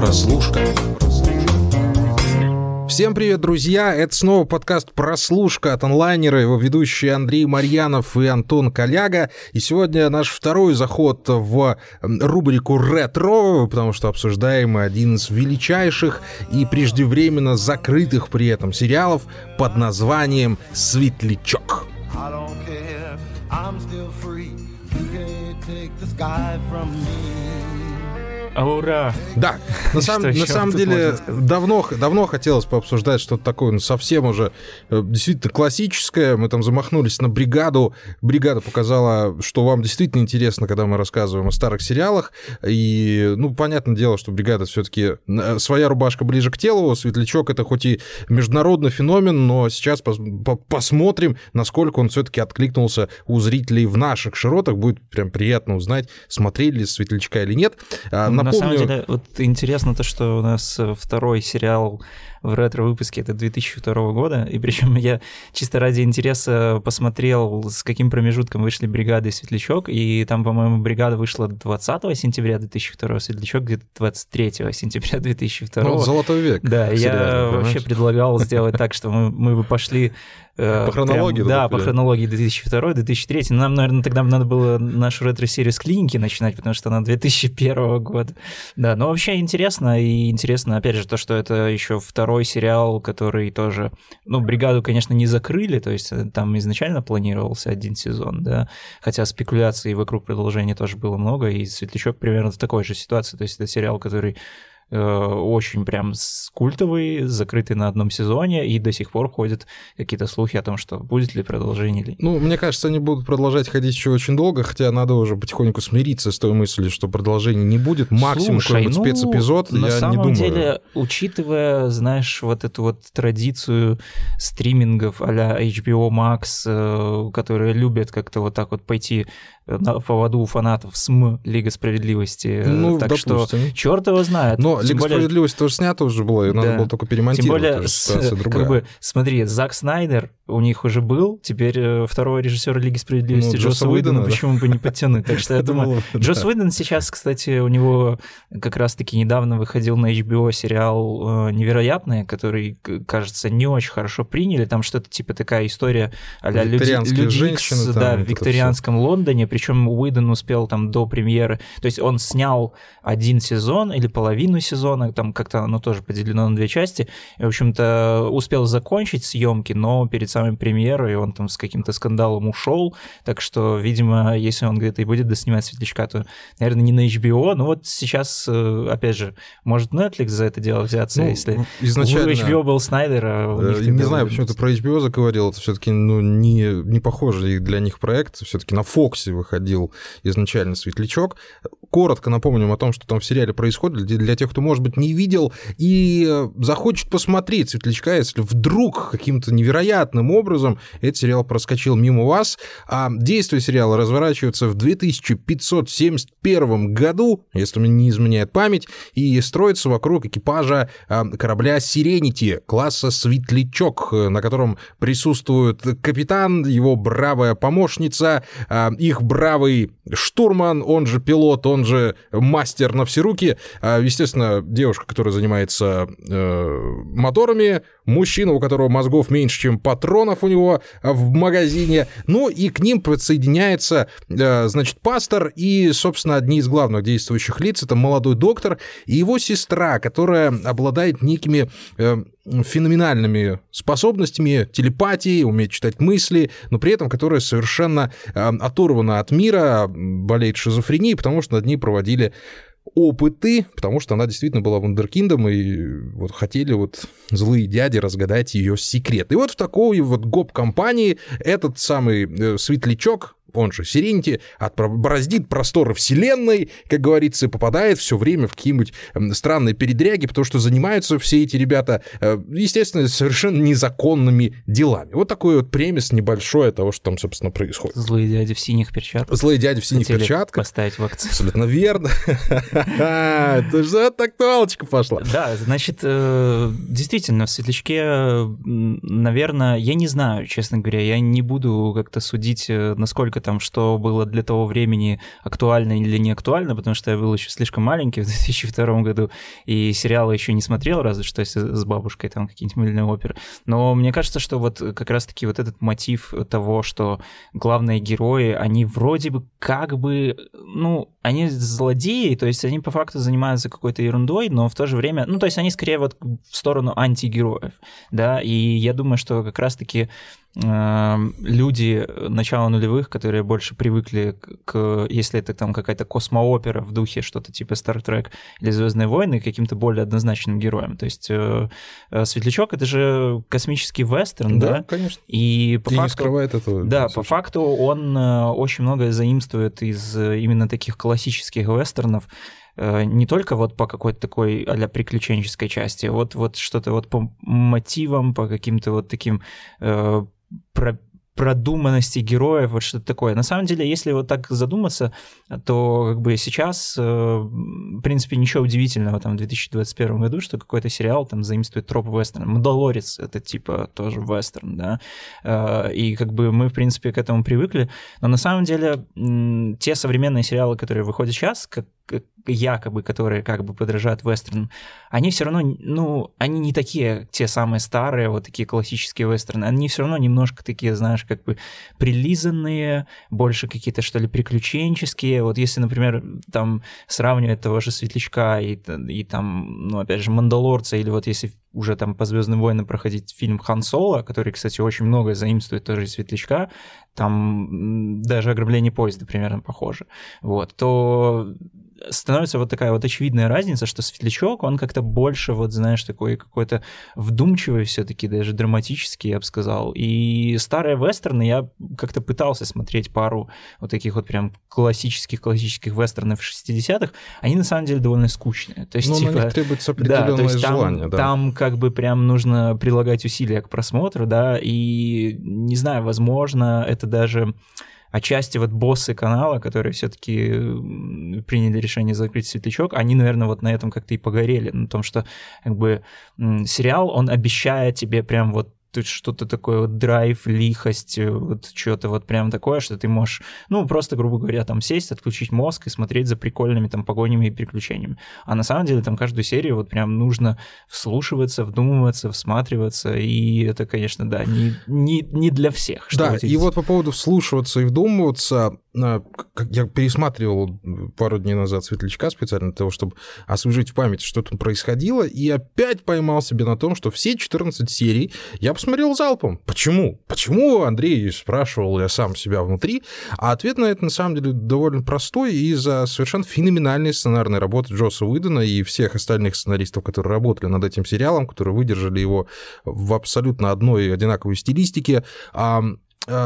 Прослушка. Всем привет, друзья! Это снова подкаст «Прослушка» от онлайнера, его ведущие Андрей Марьянов и Антон Коляга. И сегодня наш второй заход в рубрику «Ретро», потому что обсуждаем один из величайших и преждевременно закрытых при этом сериалов под названием «Светлячок». I'm А ура! Да, на, сам, на самом деле давно, давно хотелось пообсуждать что-то такое, ну, совсем уже э, действительно классическое. Мы там замахнулись на бригаду. Бригада показала, что вам действительно интересно, когда мы рассказываем о старых сериалах. И, ну, понятное дело, что бригада все-таки э, своя рубашка ближе к телу. Светлячок это хоть и международный феномен, но сейчас пос посмотрим, насколько он все-таки откликнулся у зрителей в наших широтах. Будет прям приятно узнать, смотрели ли Светлячка или нет. А, напомню... На самом деле, вот интересно то, что у нас э, второй сериал в ретро-выпуске это 2002 года, и причем я чисто ради интереса посмотрел, с каким промежутком вышли бригады и Светлячок, и там, по-моему, бригада вышла 20 сентября 2002, Светлячок где-то 23 сентября 2002. Ну, золотой век. Да, я вообще предлагал сделать так, что мы, мы бы пошли по хронологии? Прям, да, по хронологии 2002-2003. Нам, наверное, тогда надо было нашу ретро-серию с клиники начинать, потому что она 2001 года. Да, но вообще интересно, и интересно, опять же, то, что это еще второй сериал, который тоже... Ну, «Бригаду», конечно, не закрыли, то есть э, там изначально планировался один сезон, да, хотя спекуляций вокруг продолжения тоже было много, и «Светлячок» примерно в такой же ситуации, то есть это сериал, который Э, очень прям культовый, закрытый на одном сезоне, и до сих пор ходят какие-то слухи о том, что будет ли продолжение или Ну, мне кажется, они будут продолжать ходить еще очень долго, хотя надо уже потихоньку смириться с той мыслью, что продолжения не будет. Максимум Слушай, какой-нибудь ну, спецэпизод, на я самом не думаю. деле, учитывая, знаешь, вот эту вот традицию стримингов а HBO Max, э, которые любят как-то вот так вот пойти на поводу фанатов СМ Лига Справедливости. Ну, так допустим. что черт его знает. Но Лига более... Справедливости тоже снята уже была, и да. надо было только перемонтировать. Тем более, с, как бы, смотри, Зак Снайдер у них уже был, теперь э, второй режиссер Лиги Справедливости ну, Джосса Уидона, почему бы не подтянуть? Так что я думаю, Джосс Уидон сейчас, кстати, у него как раз-таки недавно выходил на HBO сериал э, «Невероятное», который, кажется, не очень хорошо приняли. Там что-то типа такая история а-ля Люди да, в викторианском Лондоне, причем Уидон успел там до премьеры, то есть он снял один сезон или половину сезона, там как-то оно тоже поделено на две части, и, в общем-то, успел закончить съемки, но перед самой премьерой он там с каким-то скандалом ушел, так что, видимо, если он где-то и будет доснимать Светлячка, то, наверное, не на HBO, но вот сейчас, э, опять же, может Netflix за это дело взяться, ну, если изначально... у HBO был Снайдер, а у них э, Не знаю, почему ты про HBO заговорил, это все-таки ну, не, не похожий для них проект, все-таки на Фоксе выходил изначально Светлячок. Коротко напомним о том, что там в сериале происходит, для тех, кто, может быть, не видел и э, захочет посмотреть Светлячка, если вдруг каким-то невероятным образом этот сериал проскочил мимо вас. А действие сериала разворачивается в 2571 году, если мне не изменяет память, и строится вокруг экипажа а, корабля «Сиренити» класса «Светлячок», на котором присутствует капитан, его бравая помощница, а, их бравый штурман, он же пилот, он же мастер на все руки, а, естественно, девушка, которая занимается э, моторами, мужчина, у которого мозгов меньше, чем патронов у него в магазине, ну и к ним подсоединяется, э, значит, пастор и, собственно, одни из главных действующих лиц, это молодой доктор и его сестра, которая обладает некими э, феноменальными способностями, телепатии, умеет читать мысли, но при этом которая совершенно э, оторвана от мира, болеет шизофренией, потому что над ней проводили опыты, потому что она действительно была вундеркиндом, и вот хотели вот злые дяди разгадать ее секрет. И вот в такой вот гоп-компании этот самый э, светлячок, он же Сиренти, бороздит просторы вселенной, как говорится, и попадает все время в какие-нибудь странные передряги, потому что занимаются все эти ребята, э, естественно, совершенно незаконными делами. Вот такой вот премис небольшой того, что там, собственно, происходит. Злые дяди в синих перчатках. Злые дяди в синих Хотели перчатках. поставить в акцию. Абсолютно верно. Это же актуалочка пошла. Да, значит, э, действительно, в Светлячке, наверное, я не знаю, честно говоря, я не буду как-то судить, э, насколько насколько там что было для того времени актуально или не актуально, потому что я был еще слишком маленький в 2002 году, и сериалы еще не смотрел, разве что с бабушкой там какие-нибудь мыльные оперы. Но мне кажется, что вот как раз-таки вот этот мотив того, что главные герои, они вроде бы как бы, ну, они злодеи, то есть они по факту занимаются какой-то ерундой, но в то же время, ну, то есть они скорее вот в сторону антигероев, да, и я думаю, что как раз-таки люди начала нулевых, которые больше привыкли к, если это там какая-то космоопера в духе что-то типа Star Trek или Звездные войны, каким-то более однозначным героем. То есть э, э, Светлячок это же космический вестерн, да? Да, конечно. И по И факту, не скрывает этого. да, по факту он э, очень многое заимствует из именно таких классических вестернов, не только вот по какой-то такой а приключенческой части, вот, вот что-то вот по мотивам, по каким-то вот таким про продуманности героев, вот что-то такое. На самом деле, если вот так задуматься, то как бы сейчас, э, в принципе, ничего удивительного там в 2021 году, что какой-то сериал там заимствует троп вестерна. «Мандалорец» — это типа тоже вестерн, да, э, и как бы мы, в принципе, к этому привыкли, но на самом деле те современные сериалы, которые выходят сейчас, как якобы, которые как бы подражают вестернам, они все равно, ну, они не такие, те самые старые, вот такие классические вестерны, они все равно немножко такие, знаешь, как бы прилизанные, больше какие-то, что ли, приключенческие. Вот если, например, там сравнивать того же Светлячка и, и там, ну, опять же, Мандалорца, или вот если уже там по Звездным войнам проходить фильм Хан Соло, который, кстати, очень многое заимствует тоже из Светлячка, там даже ограбление поезда примерно похоже, вот, то становится вот такая вот очевидная разница, что Светлячок, он как-то больше, вот знаешь, такой какой-то вдумчивый все-таки, даже драматический, я бы сказал. И старые вестерны я как-то пытался смотреть пару вот таких вот прям классических-классических вестернов 60-х, они на самом деле довольно скучные. То есть, ну, типа, на них требуется определенное да, то есть желание, там, да. Там как бы прям нужно прилагать усилия к просмотру, да, и не знаю, возможно, это даже отчасти вот боссы канала, которые все-таки приняли решение закрыть светлячок, они, наверное, вот на этом как-то и погорели, на том, что как бы сериал, он обещает тебе прям вот тут что-то такое вот драйв, лихость, э, вот что-то вот прям такое, что ты можешь, ну, просто, грубо говоря, там сесть, отключить мозг и смотреть за прикольными там погонями и приключениями. А на самом деле там каждую серию вот прям нужно вслушиваться, вдумываться, всматриваться, и это, конечно, да, не, не, не для всех. Да, и вот по поводу вслушиваться и вдумываться, я пересматривал пару дней назад «Светлячка» специально для того, чтобы освежить в памяти, что там происходило, и опять поймал себя на том, что все 14 серий я посмотрел залпом. Почему? Почему, Андрей, спрашивал я сам себя внутри, а ответ на это, на самом деле, довольно простой из-за совершенно феноменальной сценарной работы Джоса Уидона и всех остальных сценаристов, которые работали над этим сериалом, которые выдержали его в абсолютно одной одинаковой стилистике. А,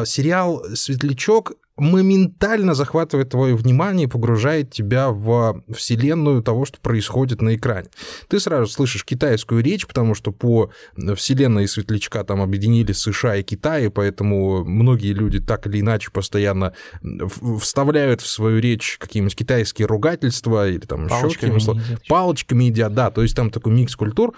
сериал «Светлячок» моментально захватывает твое внимание и погружает тебя в вселенную того, что происходит на экране. Ты сразу слышишь китайскую речь, потому что по вселенной Светлячка там объединили США и Китай, и поэтому многие люди так или иначе постоянно вставляют в свою речь какие-нибудь китайские ругательства или там еще какие-нибудь слова. Палочками едят, да, то есть там такой микс культур.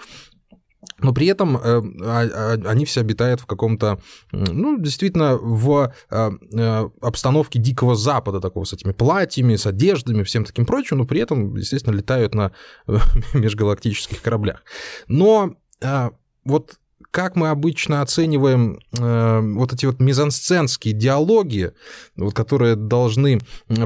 Но при этом э, а, а, они все обитают в каком-то, ну, действительно, в э, э, обстановке Дикого Запада, такого с этими платьями, с одеждами, всем таким прочим, но при этом, естественно, летают на межгалактических кораблях. Но вот как мы обычно оцениваем э, вот эти вот мизансценские диалоги, вот, которые должны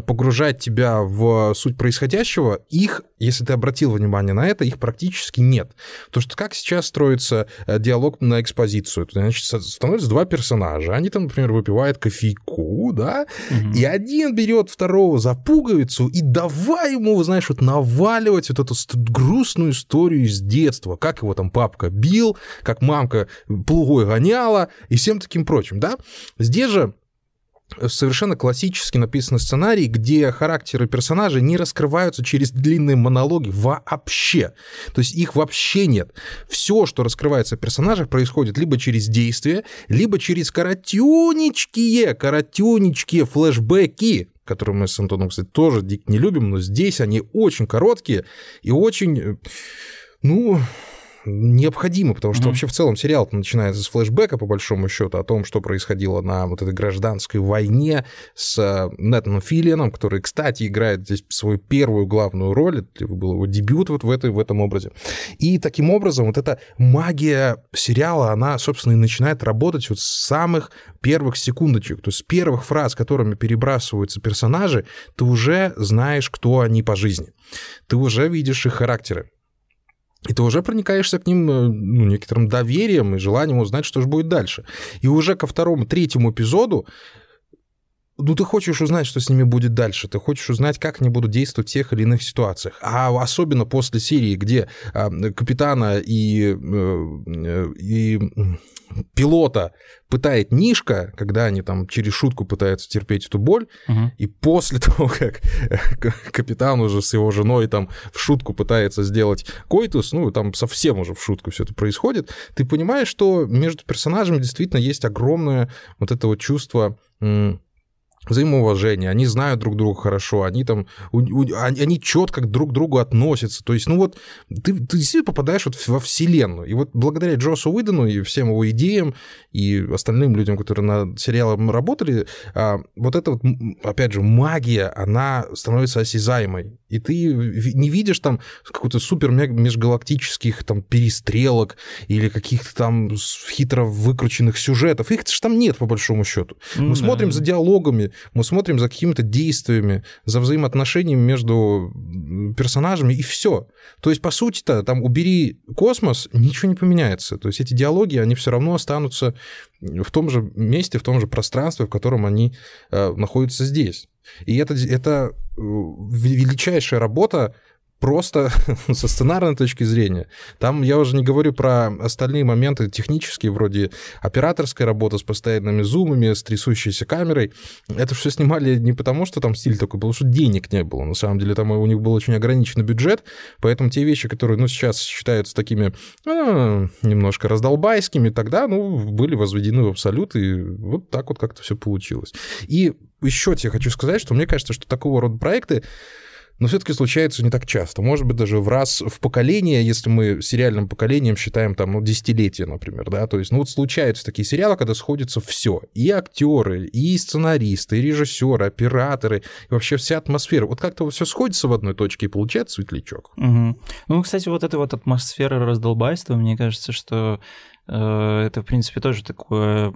погружать тебя в суть происходящего, их, если ты обратил внимание на это, их практически нет. То что как сейчас строится э, диалог на экспозицию? Значит, становятся два персонажа, они там, например, выпивают кофейку, да, угу. и один берет второго за пуговицу и давай ему, знаешь, вот наваливать вот эту грустную историю из детства, как его там папка бил, как мамка плугой гоняла и всем таким прочим, да? Здесь же совершенно классически написанный сценарий, где характеры персонажей не раскрываются через длинные монологи вообще. То есть их вообще нет. Все, что раскрывается в персонажах, происходит либо через действие, либо через коротюнечкие, коротюнечкие флешбеки, которые мы с Антоном, кстати, тоже дико не любим, но здесь они очень короткие и очень, ну, необходимо, потому что mm-hmm. вообще в целом сериал начинается с флешбека, по большому счету, о том, что происходило на вот этой гражданской войне с э, Нэтаном Филлианом, который, кстати, играет здесь свою первую главную роль, это был его дебют вот в, этой, в этом образе. И таким образом вот эта магия сериала, она, собственно, и начинает работать вот с самых первых секундочек, то есть с первых фраз, которыми перебрасываются персонажи, ты уже знаешь, кто они по жизни. Ты уже видишь их характеры. И ты уже проникаешься к ним э, ну, некоторым доверием и желанием узнать, что же будет дальше. И уже ко второму, третьему эпизоду ну, ты хочешь узнать, что с ними будет дальше, ты хочешь узнать, как они будут действовать в тех или иных ситуациях. А особенно после серии, где а, капитана и, э, и пилота пытает Нишка, когда они там через шутку пытаются терпеть эту боль, угу. и после того, как капитан уже с его женой там в шутку пытается сделать койтус, ну, там совсем уже в шутку все это происходит, ты понимаешь, что между персонажами действительно есть огромное вот это вот чувство взаимоуважение, они знают друг друга хорошо, они там, у, у, они, четко друг к другу относятся. То есть, ну вот, ты, ты действительно попадаешь вот во вселенную. И вот благодаря Джосу Уидону и всем его идеям, и остальным людям, которые над сериалом работали, а, вот эта вот, опять же, магия, она становится осязаемой. И ты не видишь там какой-то супер межгалактических там перестрелок или каких-то там хитро выкрученных сюжетов. Их же там нет, по большому счету. Мы mm-hmm. смотрим за диалогами, мы смотрим за какими-то действиями, за взаимоотношениями между персонажами, и все. То есть, по сути-то, там убери космос, ничего не поменяется. То есть эти диалоги, они все равно останутся в том же месте, в том же пространстве, в котором они э, находятся здесь. И это, это э, величайшая работа просто со сценарной точки зрения. Там я уже не говорю про остальные моменты технические, вроде операторской работы с постоянными зумами, с трясущейся камерой. Это все снимали не потому, что там стиль такой, потому что денег не было. На самом деле там у них был очень ограниченный бюджет, поэтому те вещи, которые ну, сейчас считаются такими ну, немножко раздолбайскими, тогда ну, были возведены в абсолют, и вот так вот как-то все получилось. И еще тебе хочу сказать, что мне кажется, что такого рода проекты но все-таки случается не так часто. Может быть, даже в раз в поколение, если мы сериальным поколением считаем там, ну, десятилетия, например, да, то есть, ну, вот случаются такие сериалы, когда сходится все. И актеры, и сценаристы, и режиссеры, операторы, и вообще вся атмосфера. Вот как-то все сходится в одной точке, и получается светлячок. Угу. Ну, кстати, вот эта вот атмосфера раздолбайства, мне кажется, что э, это, в принципе, тоже такой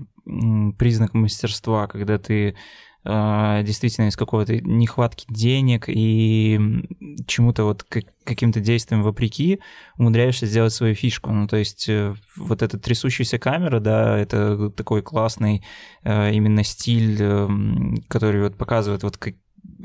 признак мастерства, когда ты действительно из какого-то нехватки денег и чему-то вот каким-то действием вопреки умудряешься сделать свою фишку. Ну, то есть э, вот эта трясущаяся камера, да, это такой классный э, именно стиль, эм, который вот показывает вот как,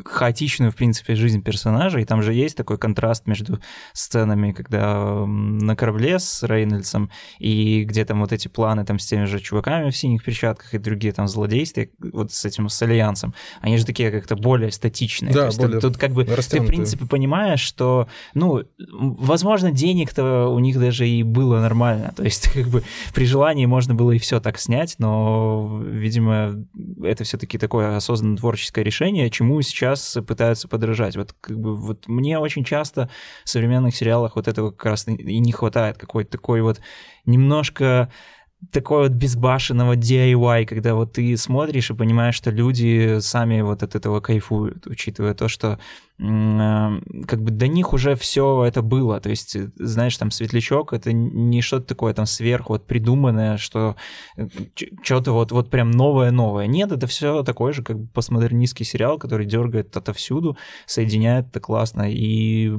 хаотичную, в принципе, жизнь персонажа, и там же есть такой контраст между сценами, когда на корабле с Рейнольдсом, и где там вот эти планы там с теми же чуваками в синих перчатках и другие там злодействия, вот с этим, с Альянсом, они же такие как-то более статичные. Да, более тут, тут как бы ты, в принципе, понимаешь, что, ну, возможно, денег-то у них даже и было нормально, то есть как бы при желании можно было и все так снять, но, видимо, это все таки такое осознанное творческое решение, чему сейчас сейчас пытаются подражать. Вот как бы вот мне очень часто в современных сериалах вот этого как раз и не хватает какой-то такой вот немножко такой вот безбашенного DIY, когда вот ты смотришь и понимаешь, что люди сами вот от этого кайфуют, учитывая то, что как бы до них уже все это было. То есть, знаешь, там светлячок это не что-то такое там сверху вот придуманное, что э, что-то вот, вот прям новое-новое. Нет, это все такой же, как бы постмодернистский сериал, который дергает отовсюду, соединяет это классно. И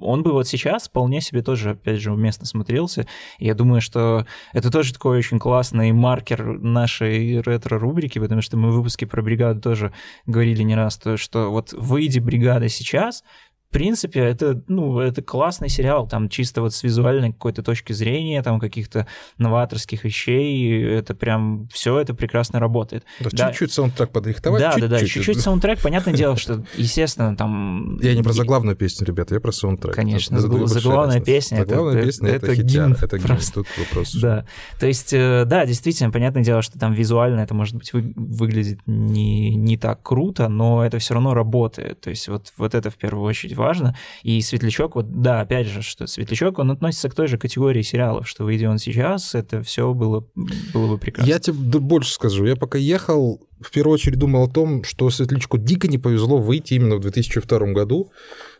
он бы вот сейчас вполне себе тоже, опять же, уместно смотрелся. Я думаю, что это тоже такой очень классный маркер нашей ретро-рубрики, потому что мы в выпуске про бригаду тоже говорили не раз, то, что вот выйди бригада сейчас, сейчас в принципе, это, ну, это классный сериал, там чисто вот с визуальной какой-то точки зрения, там каких-то новаторских вещей, это прям все это прекрасно работает. Да, да. чуть-чуть саундтрек подрихтовать. Да, чуть-чуть. да, да, чуть-чуть саундтрек, понятное дело, что, естественно, там... Я не про заглавную песню, ребята, я про саундтрек. Конечно, заглавная песня, заглавная песня, это, гимн. Это гимн, тут вопрос. Да, то есть, э, да, действительно, понятное дело, что там визуально это, может быть, вы, выглядит не, не так круто, но это все равно работает, то есть вот, вот это в первую очередь важно. И Светлячок, вот да, опять же, что Светлячок, он относится к той же категории сериалов, что выйдя он сейчас, это все было, было бы прекрасно. Я тебе больше скажу. Я пока ехал, в первую очередь думал о том, что Светлячку дико не повезло выйти именно в 2002 году,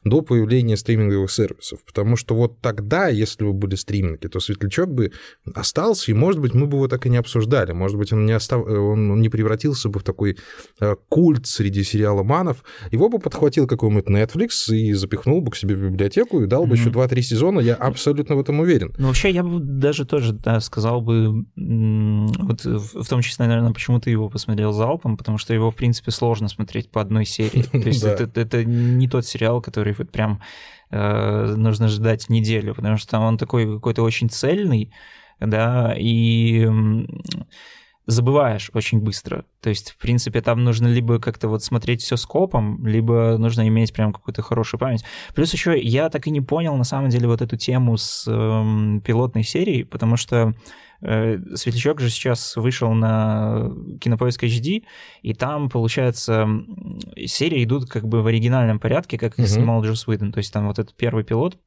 до появления стриминговых сервисов. Потому что вот тогда, если бы были стриминги, то Светлячок бы остался, и, может быть, мы бы его так и не обсуждали. Может быть, он не, остав... он не превратился бы в такой э, культ среди сериаломанов. Его бы подхватил какой-нибудь Netflix и запихнул бы к себе в библиотеку и дал бы mm-hmm. еще 2-3 сезона, я абсолютно в этом уверен. Ну, вообще, я бы даже тоже да, сказал бы, вот в том числе, наверное, почему ты его посмотрел залпом, потому что его, в принципе, сложно смотреть по одной серии. То есть это не тот сериал, который который вот прям э, нужно ждать неделю, потому что он такой какой-то очень цельный, да, и забываешь очень быстро. То есть, в принципе, там нужно либо как-то вот смотреть все скопом, либо нужно иметь прям какую-то хорошую память. Плюс еще я так и не понял, на самом деле, вот эту тему с э, пилотной серией, потому что Э, Светлячок же сейчас вышел на Кинопоиск HD, и там, получается, серии идут как бы в оригинальном порядке, как угу. снимал Джос Уидон. То есть там вот этот первый пилот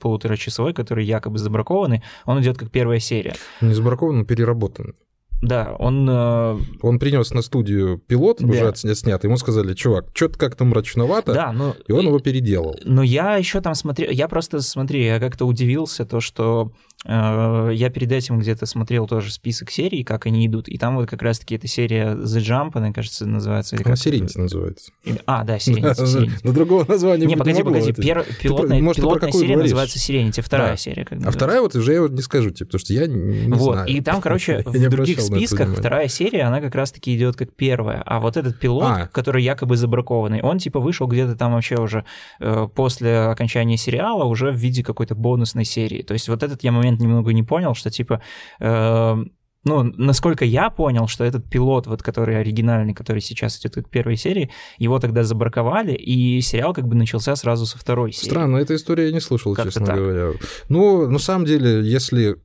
полуторачасовой, который якобы забракованный, он идет как первая серия. Не забракован, но переработан. Да, он... Э, он принес на студию пилот, да. уже отснят, ему сказали, чувак, что-то как-то мрачновато, да, но... и он его переделал. Но я еще там смотрел, я просто, смотри, я как-то удивился, то, что я перед этим где-то смотрел тоже список серий, как они идут, и там вот как раз-таки эта серия The Jump, она, кажется, называется. Или она как... Serenity называется. А, да, Serenity. Но другого названия не погоди, погоди, пилотная, пилотная серия называется Serenity, вторая серия. А вторая вот уже я не скажу тебе, потому что я не Вот, и там, короче, в других списках вторая серия, она как раз-таки идет как первая, а вот этот пилот, а. который якобы забракованный, он типа вышел где-то там вообще уже э, после окончания сериала уже в виде какой-то бонусной серии. То есть вот этот я момент момент немного не понял, что типа э, ну, насколько я понял, что этот пилот, вот который оригинальный, который сейчас идет как первой серии, его тогда забраковали, и сериал как бы начался сразу со второй серии. Странно, эта история я не слышал, как честно так? говоря. Ну, на самом деле, если,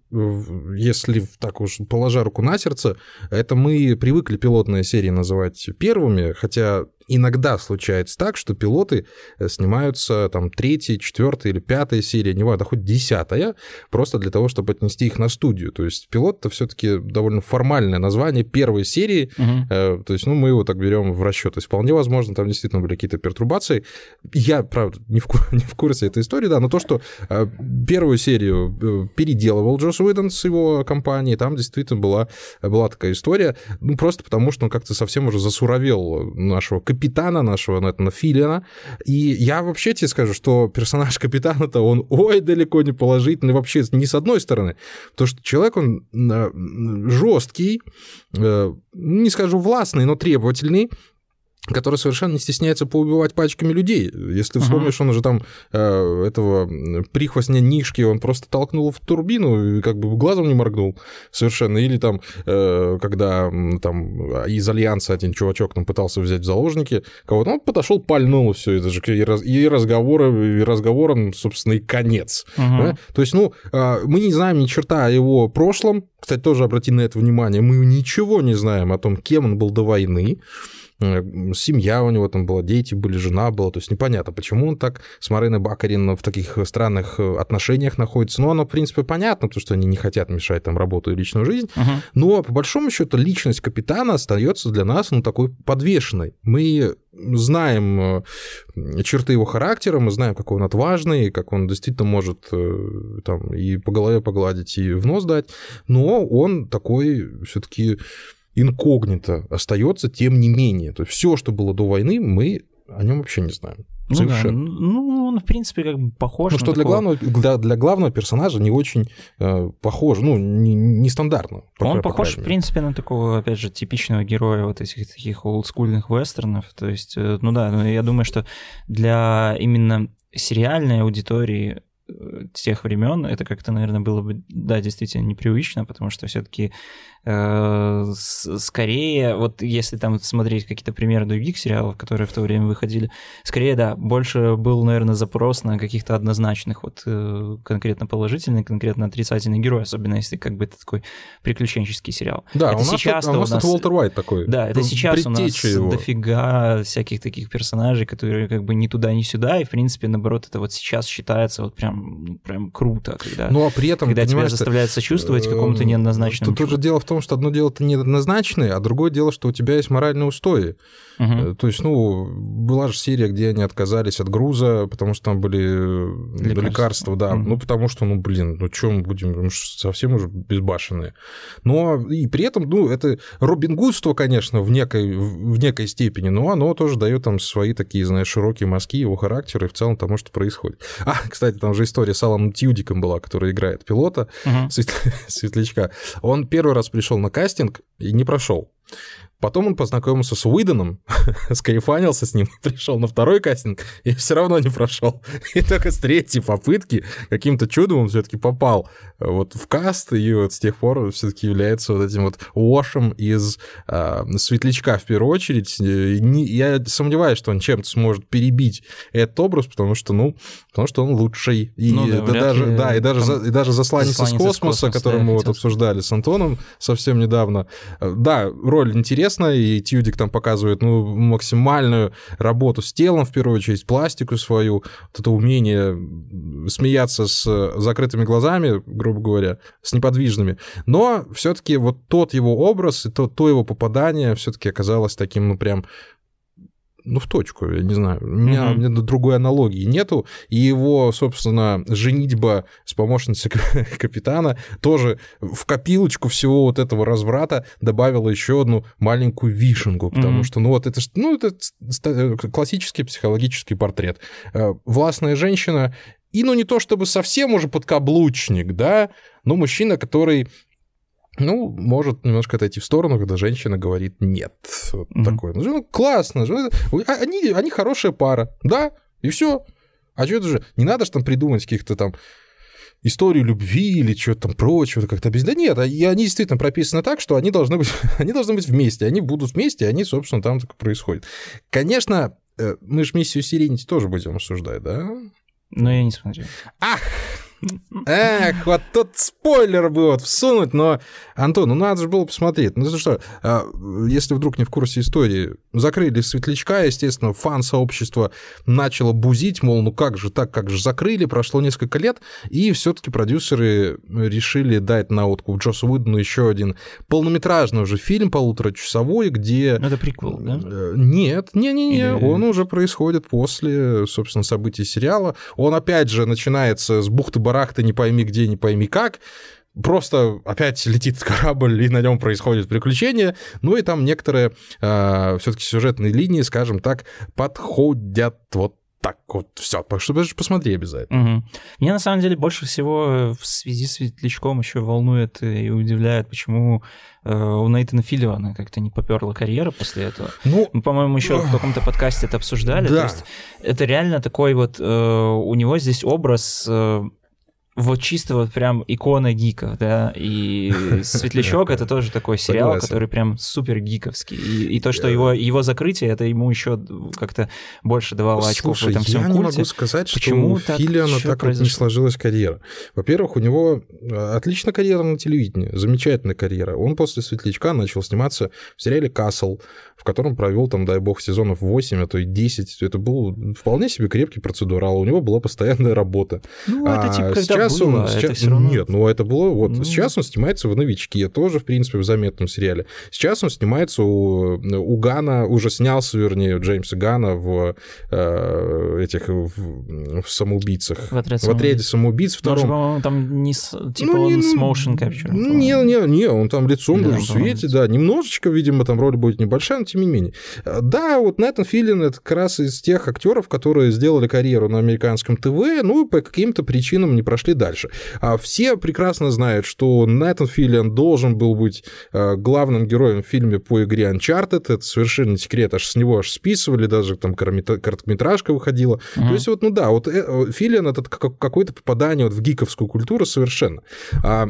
если так уж положа руку на сердце, это мы привыкли пилотные серии называть первыми, хотя Иногда случается так, что пилоты э, снимаются там третья, четвертая или пятая серия, не важно, хоть десятая, просто для того, чтобы отнести их на студию. То есть пилот это все-таки довольно формальное название первой серии. Угу. Э, то есть, ну, мы его так берем в расчет. То есть, вполне возможно, там действительно были какие-то пертурбации. Я, правда, не в, не в курсе этой истории, да, но то, что э, первую серию э, переделывал Джос Уидон с его компанией, там действительно была, была такая история. Ну, просто потому, что он как-то совсем уже засуровел нашего капитана нашего, Нэтана Филина. И я вообще тебе скажу, что персонаж капитана-то он ой далеко не положительный вообще не с одной стороны. Потому что человек, он э, жесткий, э, не скажу властный, но требовательный, который совершенно не стесняется поубивать пачками людей. Если вспомнишь, uh-huh. он уже там э, этого прихвостня Нишки, он просто толкнул в турбину и как бы глазом не моргнул совершенно. Или там, э, когда там из Альянса один чувачок там пытался взять в заложники кого-то, он подошел, пальнул все это же, и, раз, и разговоры, и разговором, собственно, и конец. Uh-huh. Да? То есть, ну, э, мы не знаем ни черта о его прошлом, кстати, тоже обрати на это внимание, мы ничего не знаем о том, кем он был до войны, семья у него там была, дети были, жена была, то есть непонятно, почему он так с Мариной Бакарин в таких странных э, отношениях находится. Но оно, в принципе, понятно, потому что они не хотят мешать там работу и личную жизнь. Uh-huh. Но, по большому счету, личность капитана остается для нас, ну, такой подвешенной. Мы знаем э, черты его характера, мы знаем, какой он отважный, как он действительно может там и по голове погладить, и в нос дать, но он такой все-таки инкогнито остается, тем не менее. То есть все, что было до войны, мы о нем вообще не знаем. Ну Совершенно. да, ну он в принципе как бы похож. Ну что для главного для, для главного персонажа не очень э, похож, ну не нестандартно. По, он по похож в принципе на такого опять же типичного героя вот этих таких олдскульных вестернов, то есть э, ну да, но я думаю, что для именно сериальной аудитории тех времен, это как-то, наверное, было бы, да, действительно непривычно, потому что все-таки Э, скорее, вот если там смотреть какие-то примеры других сериалов, которые в то время выходили, скорее, да, больше был, наверное, запрос на каких-то однозначных, вот э, конкретно положительный, конкретно отрицательный герой, особенно если как бы это такой приключенческий сериал. Да, это у нас сейчас тут, у нас, у нас Уолтер Уайт такой. Да, это сейчас у нас его. дофига всяких таких персонажей, которые как бы ни туда, ни сюда, и, в принципе, наоборот, это вот сейчас считается вот прям, прям круто, когда, ну, а при этом, когда тебя заставляет сочувствовать какому-то э, неоднозначному Тут тоже дело в том, том, что одно дело это неоднозначное, а другое дело, что у тебя есть моральные устои. Угу. То есть, ну, была же серия, где они отказались от груза, потому что там были э, лекарства, лекарства да. Угу. Ну, потому что, ну, блин, ну, мы будем, мы совсем уже безбашенные. Но и при этом, ну, это Робин Гудство, конечно, в некой, в некой степени, но оно тоже дает там свои такие, знаешь, широкие мазки, его характер и в целом тому, что происходит. А, кстати, там же история с Аланом Тьюдиком была, который играет пилота, угу. светлячка. Он первый раз пришел на кастинг и не прошел. Потом он познакомился с Уидоном, скайфанился с ним, пришел на второй кастинг и все равно не прошел. И только с третьей попытки каким-то чудом он все-таки попал э, вот в каст, и вот с тех пор все-таки является вот этим вот Уошем из э, Светлячка в первую очередь. Э, не, я сомневаюсь, что он чем-то сможет перебить этот образ, потому что, ну, потому что он лучший. И, ну, да, да, даже, ли, да, и, даже, за, и даже засланец, засланец из космоса, космоса, который да, мы вот обсуждали с Антоном совсем недавно. Э, да, роль интересная, интересно, и Тьюдик там показывает ну, максимальную работу с телом, в первую очередь, пластику свою, вот это умение смеяться с закрытыми глазами, грубо говоря, с неподвижными. Но все-таки вот тот его образ и то, то его попадание все-таки оказалось таким, ну, прям ну, в точку, я не знаю. У меня, mm-hmm. у меня другой аналогии нету. И его, собственно, женитьба с помощницей капитана тоже в копилочку всего вот этого разврата добавила еще одну маленькую вишенку, потому mm-hmm. что, ну, вот это, ну, это классический психологический портрет. Э, властная женщина и, ну, не то чтобы совсем уже подкаблучник, да, но мужчина, который ну, может немножко отойти в сторону, когда женщина говорит нет. Вот mm-hmm. такое. Ну, классно. А, они, они хорошая пара. Да, и все. А что это же? Не надо же там придумать каких-то там историю любви или что-то там прочего, как-то без... Да нет, и они действительно прописаны так, что они должны быть, они должны быть вместе, они будут вместе, они, собственно, там так происходит. Конечно, э, мы же миссию Сиренити тоже будем обсуждать, да? Но я не смотрел. Ах, Эх, вот тут спойлер бы вот всунуть, но, Антон, ну надо же было посмотреть. Ну что, а, если вдруг не в курсе истории, закрыли Светлячка, естественно, фан-сообщество начало бузить, мол, ну как же так, как же закрыли, прошло несколько лет, и все таки продюсеры решили дать на откуп Джосу Уидону еще один полнометражный уже фильм, полуторачасовой, где... Ну, это приквел, да? Э, нет, не-не-не, Или... он уже происходит после, собственно, событий сериала. Он, опять же, начинается с бухты барахта не пойми где, не пойми как, просто опять летит корабль, и на нем происходит приключение. Ну и там некоторые э, все-таки сюжетные линии, скажем так, подходят вот так вот все, чтобы даже посмотри обязательно. Угу. Меня на самом деле больше всего в связи с Светлячком еще волнует и удивляет, почему э, у Нейтана Филлиана как-то не поперла карьера после этого. Ну, Мы, по-моему, еще в каком-то подкасте это обсуждали. Да. То есть это реально такой вот э, у него здесь образ э, вот чисто вот прям икона гика, да, и «Светлячок» — это тоже такой сериал, Согласен. который прям супер гиковский, и, и то, что его, его закрытие, это ему еще как-то больше давало очков в этом всем я культе. не могу сказать, Почему что у Филиана так вот не сложилась карьера. Во-первых, у него э, отличная карьера на телевидении, замечательная карьера. Он после «Светлячка» начал сниматься в сериале «Касл», в котором провел там, дай бог, сезонов 8, а то и 10. Это был вполне себе крепкий процедурал, у него была постоянная работа. Ну, а это типа, когда сейчас было, он... Сейчас... Это все равно... Нет, ну это было... Вот ну... сейчас он снимается в «Новичке», тоже, в принципе, в заметном сериале. Сейчас он снимается у, у Гана, уже снялся, вернее, Джеймса Гана в э, этих... В, в «Самоубийцах». В отряде, в отряде самоубийц. Втором... Он там не... Типа ну, он не, с motion capture. Не, не, не, он там лицом да, даже светит, да. Немножечко, видимо, там роль будет небольшая, но тем не менее. Да, вот Нэтан Филин это как раз из тех актеров, которые сделали карьеру на американском ТВ, ну и по каким-то причинам не прошли пошли дальше. А все прекрасно знают, что Нэтан Филлиан должен был быть э, главным героем в фильме по игре Uncharted. Это совершенно секрет, аж с него аж списывали, даже там короткометражка выходила. Mm-hmm. То есть вот, ну да, вот э, Филлиан это какое-то попадание вот в гиковскую культуру совершенно. А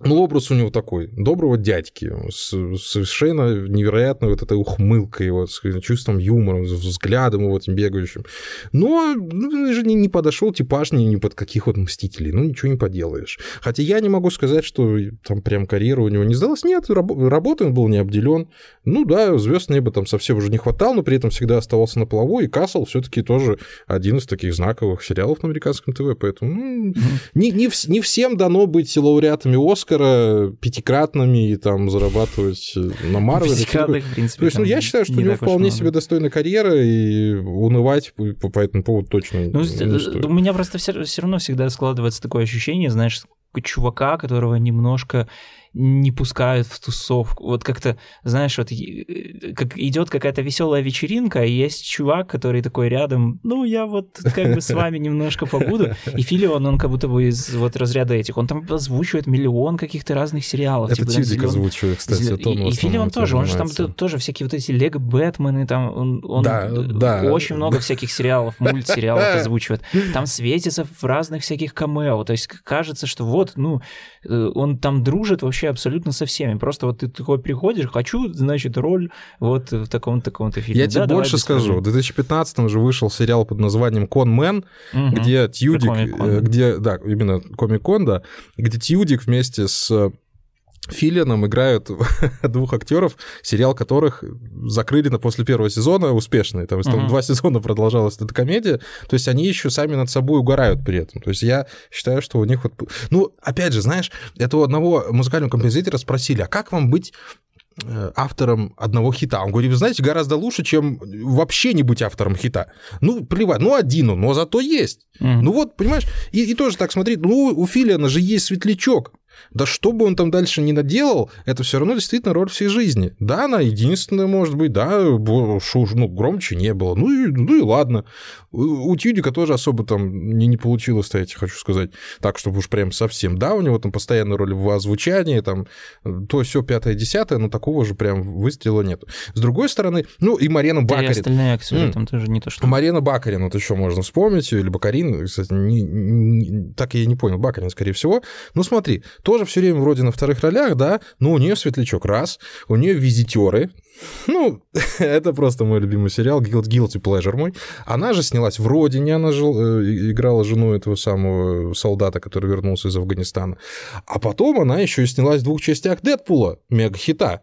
ну, образ у него такой, доброго дядьки, с совершенно невероятной вот этой ухмылкой, вот, с чувством юмора, с взглядом его этим бегающим. Но ну, же не, не подошел типаж ни, ни под каких вот мстителей, ну, ничего не поделаешь. Хотя я не могу сказать, что там прям карьера у него не сдалась. Нет, раб, работы он был не обделен. Ну да, звезд неба там совсем уже не хватало, но при этом всегда оставался на плаву, и Касл все-таки тоже один из таких знаковых сериалов на американском ТВ, поэтому ну, mm-hmm. не, не, не всем дано быть лауреатами Оскара, Оскара пятикратными и там зарабатывать э, на Марвеле. Пятикратных, в принципе. То есть, ну, я считаю, что у него вполне себе достойная карьера, и унывать по, по этому поводу точно ну, не стоит. У меня просто все, все равно всегда складывается такое ощущение, знаешь, чувака, которого немножко не пускают в тусовку. Вот как-то, знаешь, вот э, как идет какая-то веселая вечеринка, и есть чувак, который такой рядом, ну, я вот как бы с вами немножко побуду. И Филион, он как будто бы из вот разряда этих, он там озвучивает миллион каких-то разных сериалов. Это типа, Тьюдик озвучивает, кстати. И, и Филион тоже, он же там тоже всякие вот эти Лего Бэтмены, там он, он да, да. очень много всяких сериалов, мультсериалов озвучивает. Там светится в разных всяких камео, то есть кажется, что вот, ну, он там дружит вообще абсолютно со всеми. Просто вот ты такой приходишь, хочу, значит, роль вот в таком-то таком-то фильме. Я да, тебе больше скажу. В 2015 уже вышел сериал под названием «Конмен», угу. где Тьюдик, э, где, да, именно Комик-кон, да, где Тьюдик вместе с Филлианом играют двух актеров, сериал которых закрыли на после первого сезона успешно. Там uh-huh. два сезона продолжалась эта комедия. То есть они еще сами над собой угорают при этом. То есть я считаю, что у них вот... Ну, опять же, знаешь, этого одного музыкального композитора спросили, а как вам быть э, автором одного хита. Он говорит, вы знаете, гораздо лучше, чем вообще не быть автором хита. Ну, плевать, ну, один он, но зато есть. Mm. Ну вот, понимаешь, и, и тоже так смотреть, ну, у Филиана же есть светлячок. Да что бы он там дальше не наделал, это все равно действительно роль всей жизни. Да, она единственная, может быть, да, шо, ну, громче не было. Ну и, ну и ладно. У Тюдика тоже особо там не, не получилось, кстати, хочу сказать, так, чтобы уж прям совсем. Да, у него там постоянная роль в озвучании, там, то все пятое, десятое, но такого же прям выстрела нет. С другой стороны, ну и Марена Бакарин. И остальные актеры там тоже не то, что... Марена Бакарин, вот еще можно вспомнить, или Бакарин, кстати, не, не, так я не понял, Бакарин, скорее всего. Ну смотри, тоже все время вроде на вторых ролях, да, но у нее светлячок раз, у нее визитеры, ну, это просто мой любимый сериал, Guilty Pleasure мой. Она же снялась в «Родине», она жил, э, играла жену этого самого солдата, который вернулся из Афганистана. А потом она еще и снялась в двух частях «Дэдпула», мега-хита.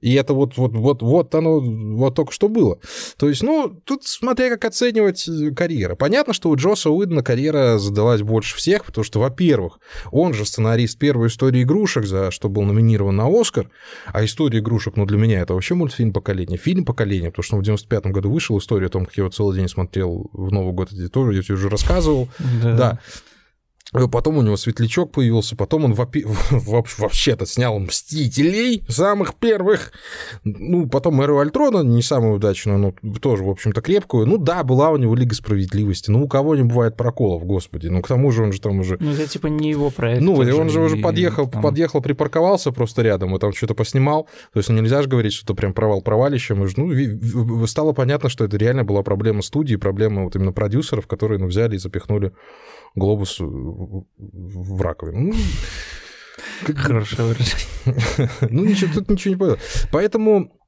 И это вот, вот, вот, вот оно вот только что было. То есть, ну, тут смотря как оценивать э, карьеру. Понятно, что у Джоса Уидона карьера задалась больше всех, потому что, во-первых, он же сценарист первой истории игрушек, за что был номинирован на Оскар, а история игрушек, ну, для меня это вообще мультфильм поколения, фильм поколения, потому что в 95-м году вышел история о том, как я его целый день смотрел в Новый год, я тоже я тебе уже рассказывал. Да. да. Э, потом у него светлячок появился, потом он вообще-то снял «Мстителей» самых первых. Ну, потом «Эру Альтрона» не самую удачную, но тоже, в общем-то, крепкую. Ну да, была у него «Лига справедливости». Ну, у кого не бывает проколов, господи. Ну, к тому же он же там уже... Ну, это типа не его проект. Ну, он же уже подъехал, там... подъехал, припарковался просто рядом, и там что-то поснимал. То есть нельзя же говорить, что это прям провал провалищем. Ну, стало понятно, что это реально была проблема студии, проблема вот именно продюсеров, которые ну, взяли и запихнули глобус в раковину. Ну, Хорошее выражение. Ну, ничего, тут ничего не понял. Поэтому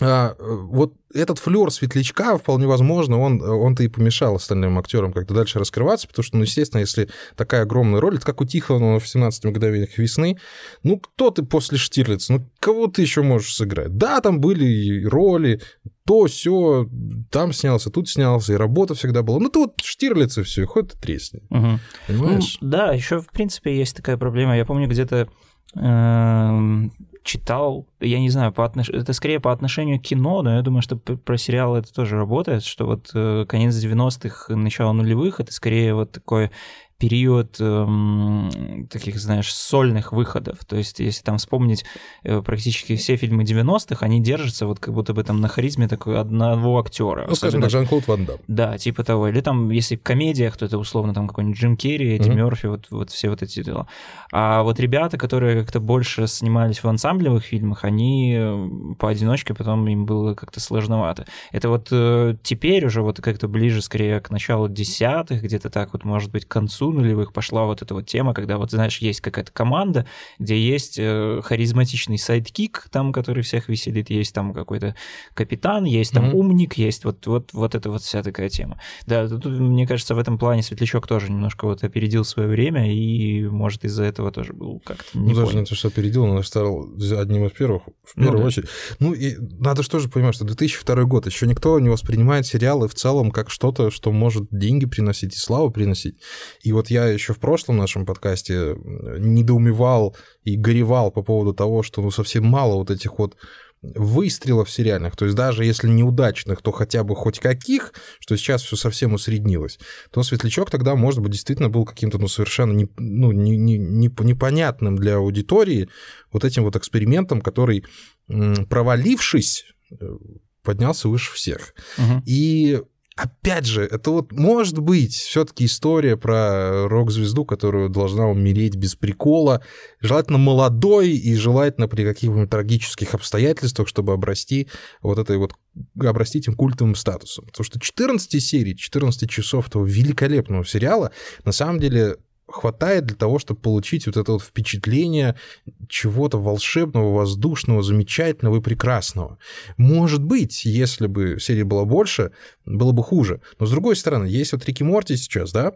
а, вот этот флер светлячка, вполне возможно, он, он-то и помешал остальным актерам как-то дальше раскрываться, потому что, ну, естественно, если такая огромная роль, это как у Тихона в 17 мгновениях весны, ну, кто ты после Штирлица, ну, кого ты еще можешь сыграть? Да, там были роли, то, все, там снялся, тут снялся, и работа всегда была. Ну, ты вот Штирлиц и все, хоть ты тресни. Угу. Понимаешь? Ну, да, еще, в принципе, есть такая проблема. Я помню, где-то эм, читал, я не знаю, по отнош... это скорее по отношению к кино, но я думаю, что про сериалы это тоже работает, что вот э, конец 90-х, начало нулевых, это скорее вот такой период эм, таких, знаешь, сольных выходов. То есть, если там вспомнить э, практически все фильмы 90-х, они держатся вот как будто бы там на харизме такой одного актера. Ну, скажем так, Жан-Клод Ван Дам. Да, типа того. Или там, если в комедиях, то это условно там какой-нибудь Джим Керри, Эдди mm-hmm. Мерфи, вот, вот все вот эти дела. А вот ребята, которые как-то больше снимались в ансамблевых фильмах, они э, поодиночке потом им было как-то сложновато. Это вот э, теперь уже вот как-то ближе скорее к началу десятых, где-то так вот, может быть, к концу нулевых пошла вот эта вот тема, когда вот, знаешь, есть какая-то команда, где есть э, харизматичный sidekick, там, который всех веселит, есть там какой-то капитан, есть там mm-hmm. умник, есть вот, вот, вот эта вот вся такая тема. Да, тут, мне кажется, в этом плане Светлячок тоже немножко вот опередил свое время, и, может, из-за этого тоже был как-то не Ну, даже не то, что опередил, он стал одним из первых, в ну первую ну, очередь. Ну, и надо же понимать, что 2002 год, еще никто не воспринимает сериалы в целом как что-то, что может деньги приносить и славу приносить. И вот я еще в прошлом нашем подкасте недоумевал и горевал по поводу того, что ну, совсем мало вот этих вот выстрелов сериальных, то есть даже если неудачных, то хотя бы хоть каких, что сейчас все совсем усреднилось, то Светлячок тогда, может быть, действительно был каким-то ну, совершенно не, ну, не, не, не, непонятным для аудитории вот этим вот экспериментом, который, провалившись, э, поднялся выше всех. Угу. И опять же, это вот может быть все-таки история про рок-звезду, которая должна умереть без прикола, желательно молодой и желательно при каких-нибудь трагических обстоятельствах, чтобы обрасти вот этой вот обрасти этим культовым статусом. Потому что 14 серий, 14 часов этого великолепного сериала на самом деле хватает для того, чтобы получить вот это вот впечатление чего-то волшебного, воздушного, замечательного и прекрасного. Может быть, если бы серии было больше, было бы хуже. Но с другой стороны, есть вот Рики Морти сейчас, да,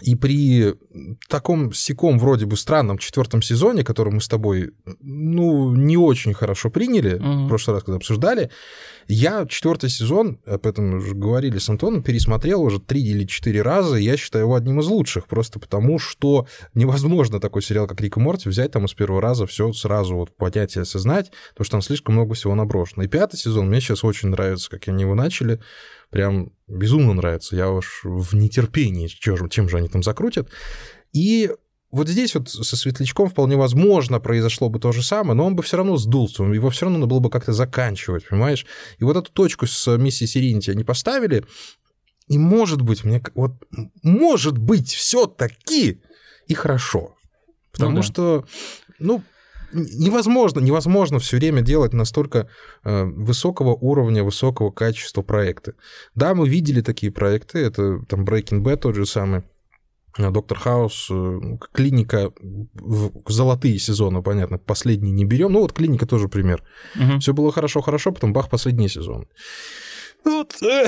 и при таком секом вроде бы странном четвертом сезоне, который мы с тобой, ну, не очень хорошо приняли, угу. в прошлый раз, когда обсуждали, я четвертый сезон, об этом уже говорили с Антоном, пересмотрел уже три или четыре раза, и я считаю его одним из лучших, просто потому что невозможно такой сериал, как Рик и Морти, взять там из первого раза все сразу вот понять и осознать, потому что там слишком много всего наброшено. И пятый сезон мне сейчас очень нравится, как они его начали, прям безумно нравится. Я уж в нетерпении, чем же они там закрутят. И вот здесь вот со Светлячком вполне возможно произошло бы то же самое, но он бы все равно сдулся, его все равно надо было бы как-то заканчивать, понимаешь? И вот эту точку с миссией Сиринити они поставили, и может быть, мне вот может быть все-таки и хорошо. Потому ну, да. что, ну, невозможно, невозможно все время делать настолько э, высокого уровня, высокого качества проекты. Да, мы видели такие проекты, это там Breaking Bad тот же самый, э, Доктор Хаус, э, клиника, золотые сезоны, понятно, последние не берем. Ну вот клиника тоже пример. Угу. Все было хорошо-хорошо, потом бах, последний сезон. Вот, э,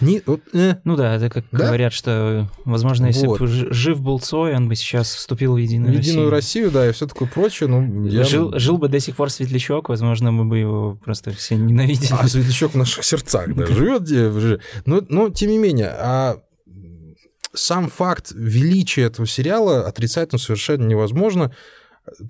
не, вот, э. Ну да, это как да? говорят, что, возможно, если вот. бы жив был Цой, он бы сейчас вступил в Единую Россию. Единую Россию, да, и все такое прочее. Ну, я... жил, жил бы до сих пор Светлячок, возможно, мы бы его просто все ненавидели. А Светлячок в наших сердцах, да, живет. Но, но, тем не менее, а сам факт величия этого сериала отрицательно совершенно невозможно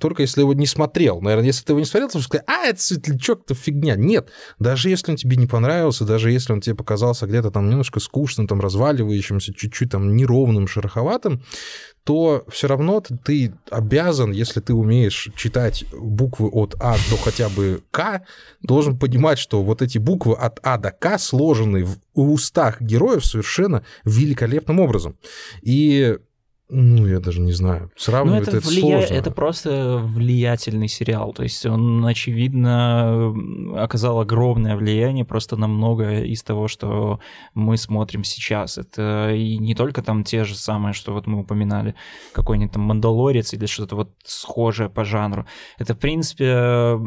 только если его не смотрел. Наверное, если ты его не смотрел, то сказать, а, это светлячок-то фигня. Нет, даже если он тебе не понравился, даже если он тебе показался где-то там немножко скучным, там разваливающимся, чуть-чуть там неровным, шероховатым, то все равно ты обязан, если ты умеешь читать буквы от А до хотя бы К, должен понимать, что вот эти буквы от А до К сложены в устах героев совершенно великолепным образом. И ну, я даже не знаю. Сравнивать ну, это, это влия... сложно. Это просто влиятельный сериал. То есть он, очевидно, оказал огромное влияние просто на многое из того, что мы смотрим сейчас. Это и не только там те же самые, что вот мы упоминали, какой-нибудь там «Мандалорец» или что-то вот схожее по жанру. Это, в принципе,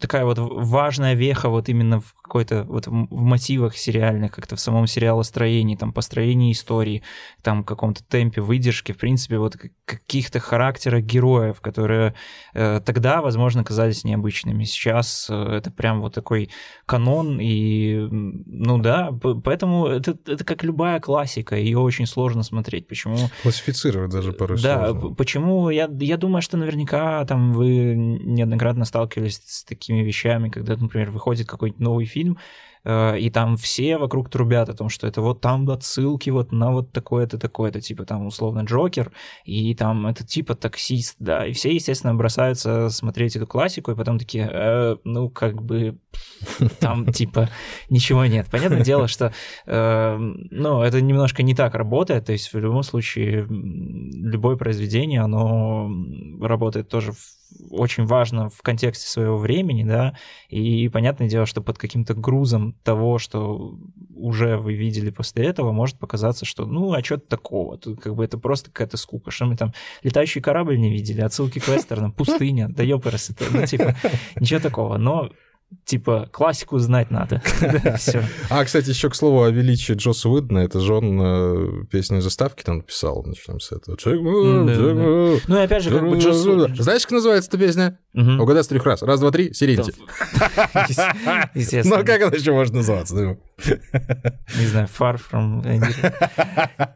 такая вот важная веха вот именно в какой-то вот в мотивах сериальных, как-то в самом сериалостроении, там, построении истории, там, каком-то темпе выдержки, в принципе, вот каких-то характерах героев, которые э, тогда, возможно, казались необычными. Сейчас э, это прям вот такой канон, и, ну да, поэтому это, это как любая классика, ее очень сложно смотреть. Почему? Классифицировать даже порой Да, сложно. почему? Я, я думаю, что наверняка там вы неоднократно сталкивались с такими вещами, когда, например, выходит какой-нибудь новый фильм, э, и там все вокруг трубят о том, что это вот там отсылки вот на вот такое-то, такое-то, типа там условно Джокер, и там это типа таксист, да, и все, естественно, бросаются смотреть эту классику, и потом такие, э, ну, как бы там типа ничего нет. Понятное дело, что э, ну, это немножко не так работает, то есть в любом случае любое произведение, оно работает тоже в очень важно в контексте своего времени, да, и понятное дело, что под каким-то грузом того, что уже вы видели после этого, может показаться, что ну, а что такого? Тут как бы это просто какая-то скука. Что мы там летающий корабль не видели, отсылки к вестернам, пустыня, да ёпарас, это, ну, типа, ничего такого. Но типа, классику знать надо. А, кстати, еще к слову о величии Джоса Уидна, это же он э, песню заставки там написал, начнем с этого. Ну и опять же, как бы Джос... Знаешь, как называется эта песня? Угадай с трех раз. Раз, два, три, Сиренити. Естественно. Ну, как она еще может называться? Не знаю, Far From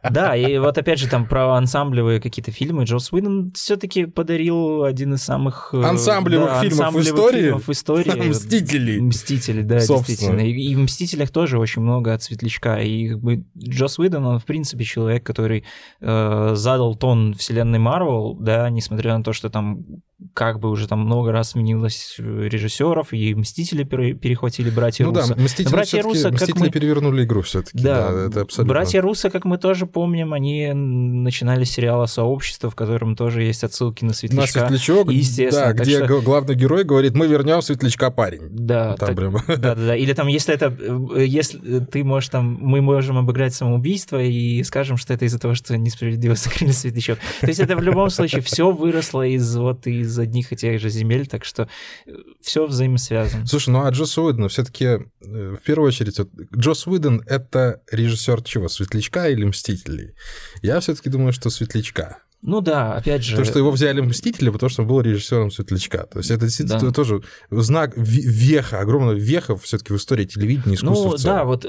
Да, и вот опять же там про ансамблевые какие-то фильмы. Джос Уидон все-таки подарил один из самых... Э, ансамблевых фильмов в истории? в истории. Мстители. Мстители, да, действительно. И в Мстителях тоже очень много от Светлячка. И Джос Уидон, он в принципе человек, который э, задал тон вселенной Марвел, да, несмотря на то, что там как бы уже там много раз сменилось режиссеров, и Мстители перехватили братья ну, Руссо. Да, Мстители, братья Руссо, Мстители мы... перевернули игру все-таки. Да, да, это абсолютно. Братья Руссо, как мы тоже помним, они начинали с сериала «Сообщество», в котором тоже есть отсылки на Светлячка. На Светлячок, естественно. Да, где что... главный герой говорит, мы вернем Светлячка парень. Да, там так, прям... да, да, да. Или там, если это, если ты можешь там, мы можем обыграть самоубийство и скажем, что это из-за того, что несправедливо закрыли Светлячок. То есть это в любом случае все выросло из вот из одних и тех же земель, так что э, все взаимосвязано. Слушай, ну а Джос Уидон все-таки э, в первую очередь, вот, Джос Уидон это режиссер чего, Светлячка или Мстителей? Я все-таки думаю, что Светлячка. Ну да, опять же... То, что его взяли Мстители, потому что он был режиссером Светлячка. То есть это действительно да. тоже знак веха, огромного веха все-таки в истории телевидения, искусства Ну да, вот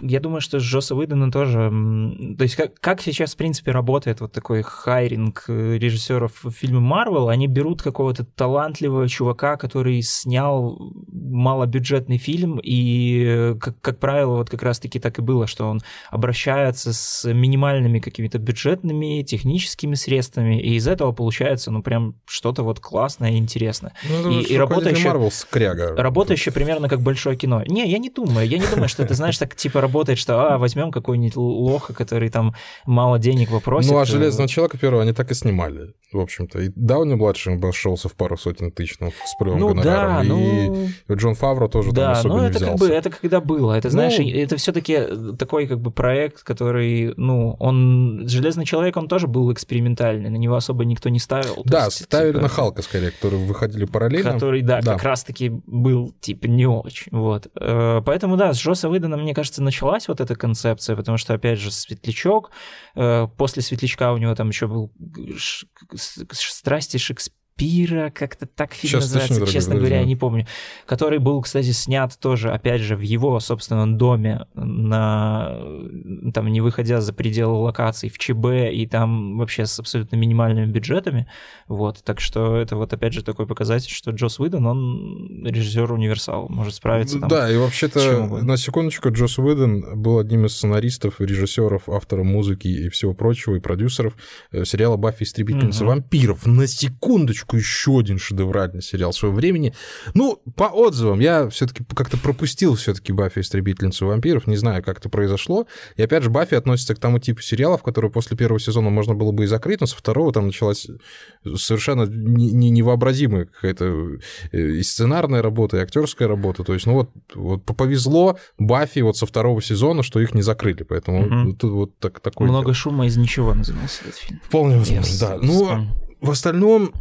я думаю, что с Джоса Уидона тоже... То есть как, как сейчас, в принципе, работает вот такой хайринг э, режиссеров фильма Марвел, они берут какого-то талантливого чувака, который снял малобюджетный фильм, и, э, как, как правило, вот как раз-таки так и было, что он обращается с минимальными какими-то бюджетными, техническими средствами, средствами, и из этого получается, ну, прям что-то вот классное и интересное. Ну, и, и работающее, Marvel скряга. работающее примерно как большое кино. Не, я не думаю, я не думаю, что это, знаешь, так типа работает, что, а, возьмем какой-нибудь лоха, который там мало денег попросит. Ну, а «Железного человека» первого они так и снимали, в общем-то. И Дауни-младший обошелся в пару сотен тысяч, ну, с прямым ну, гонораром. Да, ну... И Джон Фавро тоже да, там особо ну, не это взялся. как бы, это когда было. Это, знаешь, ну... это все таки такой как бы проект, который, ну, он... «Железный человек», он тоже был экспериментальный, на него особо никто не ставил. Да, есть, ставили типа, на Халка скорее, которые выходили параллельно. Который, да, да. как раз-таки был, типа, не очень. Вот. Э, поэтому, да, с Джоса Выдана, мне кажется, началась вот эта концепция, потому что, опять же, Светлячок, э, после Светлячка у него там еще был «Страсти Шекспира», Пира, как-то так фильм Сейчас называется, точно, честно говоря, я не помню. Который был, кстати, снят тоже, опять же, в его собственном доме, на, там, не выходя за пределы локаций, в ЧБ, и там вообще с абсолютно минимальными бюджетами. Вот, так что это вот, опять же, такой показатель, что Джос Уидон, он режиссер-универсал, может справиться там Да, и вообще-то, на секундочку, Джос Уидон был одним из сценаристов, режиссеров, авторов музыки и всего прочего, и продюсеров э, сериала «Баффи. Истребительница угу. вампиров». На секундочку секундочку, еще один шедевральный сериал своего времени. Ну, по отзывам, я все-таки как-то пропустил все-таки Баффи истребительницу вампиров, не знаю, как это произошло. И опять же, Баффи относится к тому типу сериалов, которые после первого сезона можно было бы и закрыть, но со второго там началась совершенно невообразимая какая-то э, и сценарная работа, и актерская работа. То есть, ну вот, вот повезло Баффи вот со второго сезона, что их не закрыли, поэтому угу. тут вот так, такой... Много шума из ничего назывался этот фильм. Вполне возможно, yes. да. Ну, в остальном, а,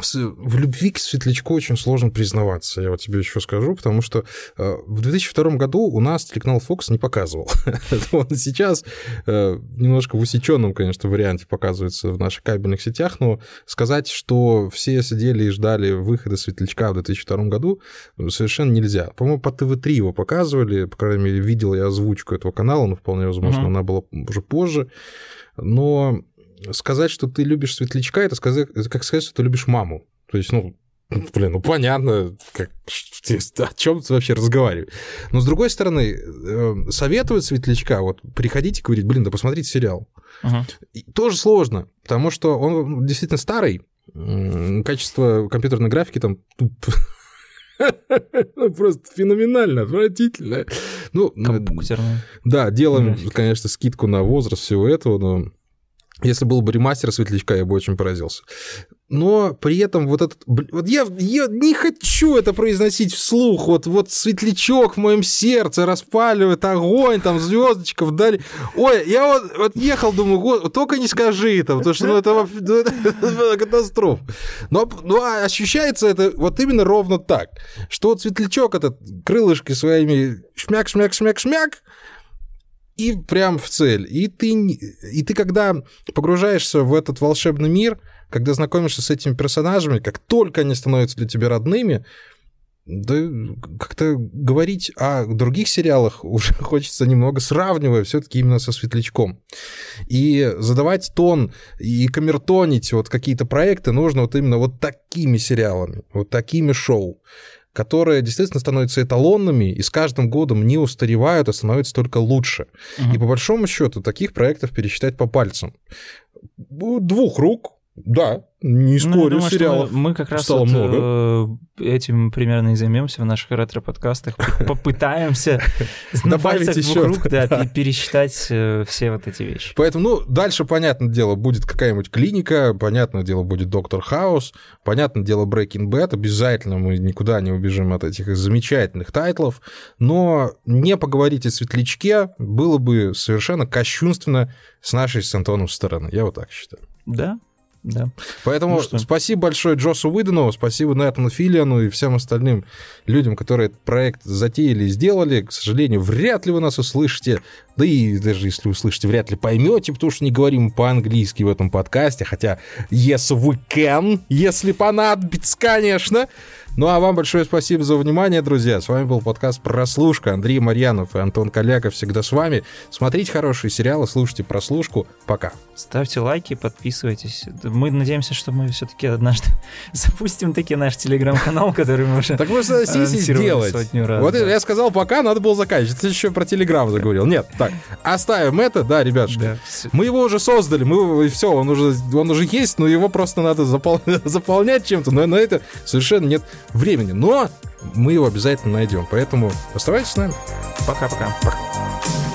в любви к Светлячку очень сложно признаваться, я вот тебе еще скажу, потому что а, в 2002 году у нас телеканал Fox не показывал. Он сейчас а, немножко в усеченном, конечно, варианте показывается в наших кабельных сетях, но сказать, что все сидели и ждали выхода Светлячка в 2002 году, совершенно нельзя. По-моему, по ТВ-3 его показывали, по крайней мере, видел я озвучку этого канала, но вполне возможно, она была уже позже. Но сказать, что ты любишь светлячка, это, сказать, это как сказать, что ты любишь маму. То есть, ну, Блин, ну понятно, как, о чем ты вообще разговариваешь. Но с другой стороны, э, советуют светлячка, вот приходите говорить, блин, да посмотрите сериал. Uh-huh. Тоже сложно, потому что он действительно старый, качество компьютерной графики там ну, просто феноменально, отвратительно. Ну, да, делаем, конечно, скидку на возраст всего этого, но если был бы ремастер Светлячка, я бы очень поразился. Но при этом вот этот... Вот я, я не хочу это произносить вслух. Вот, вот светлячок в моем сердце распаливает огонь, там звездочка вдали. Ой, я вот, вот ехал, думаю, только не скажи это, потому что ну, это, ну, это, это катастрофа. Но, но ощущается это вот именно ровно так, что вот светлячок этот крылышки своими шмяк-шмяк-шмяк-шмяк, и прям в цель. И ты, и ты когда погружаешься в этот волшебный мир, когда знакомишься с этими персонажами, как только они становятся для тебя родными, да как-то говорить о других сериалах уже хочется немного сравнивая все-таки именно со Светлячком. И задавать тон и камертонить вот какие-то проекты нужно вот именно вот такими сериалами, вот такими шоу которые действительно становятся эталонными и с каждым годом не устаревают, а становятся только лучше. Угу. И по большому счету таких проектов пересчитать по пальцам. Двух рук, да, не ну, спорю, ну, думаю, сериалов мы, мы как раз стало вот, много. Э, этим примерно и займемся в наших ретро-подкастах. Попытаемся добавить еще рук, да, пересчитать э, все вот эти вещи. Поэтому, ну, дальше, понятное дело, будет какая-нибудь клиника, понятное дело, будет Доктор Хаус, понятное дело, Breaking Bad. Обязательно мы никуда не убежим от этих замечательных тайтлов. Но не поговорить о Светлячке было бы совершенно кощунственно с нашей с Антоном стороны. Я вот так считаю. Да, да. Поэтому ну, спасибо большое Джосу Уидону, спасибо Нэтану Филиану и всем остальным людям, которые этот проект затеяли и сделали. К сожалению, вряд ли вы нас услышите, да и даже если услышите, вряд ли поймете, потому что не говорим по-английски в этом подкасте, хотя yes we can, если понадобится, конечно. Ну а вам большое спасибо за внимание, друзья. С вами был подкаст «Прослушка». Андрей Марьянов и Антон Коляков всегда с вами. Смотрите хорошие сериалы, слушайте прослушку. Пока. Ставьте лайки, подписывайтесь. Мы надеемся, что мы все-таки однажды запустим таки наш телеграм-канал, который мы уже Так мы согласились сделать. Раз, вот я сказал пока, надо было заканчивать. Ты еще про телеграм заговорил. Нет, так, оставим это, да, ребятушки. Да, мы его уже создали, мы все, он уже, он уже есть, но его просто надо запол... заполнять чем-то, но на это совершенно нет времени. Но мы его обязательно найдем. Поэтому оставайтесь с нами. Пока-пока. Пока. -пока. Пока.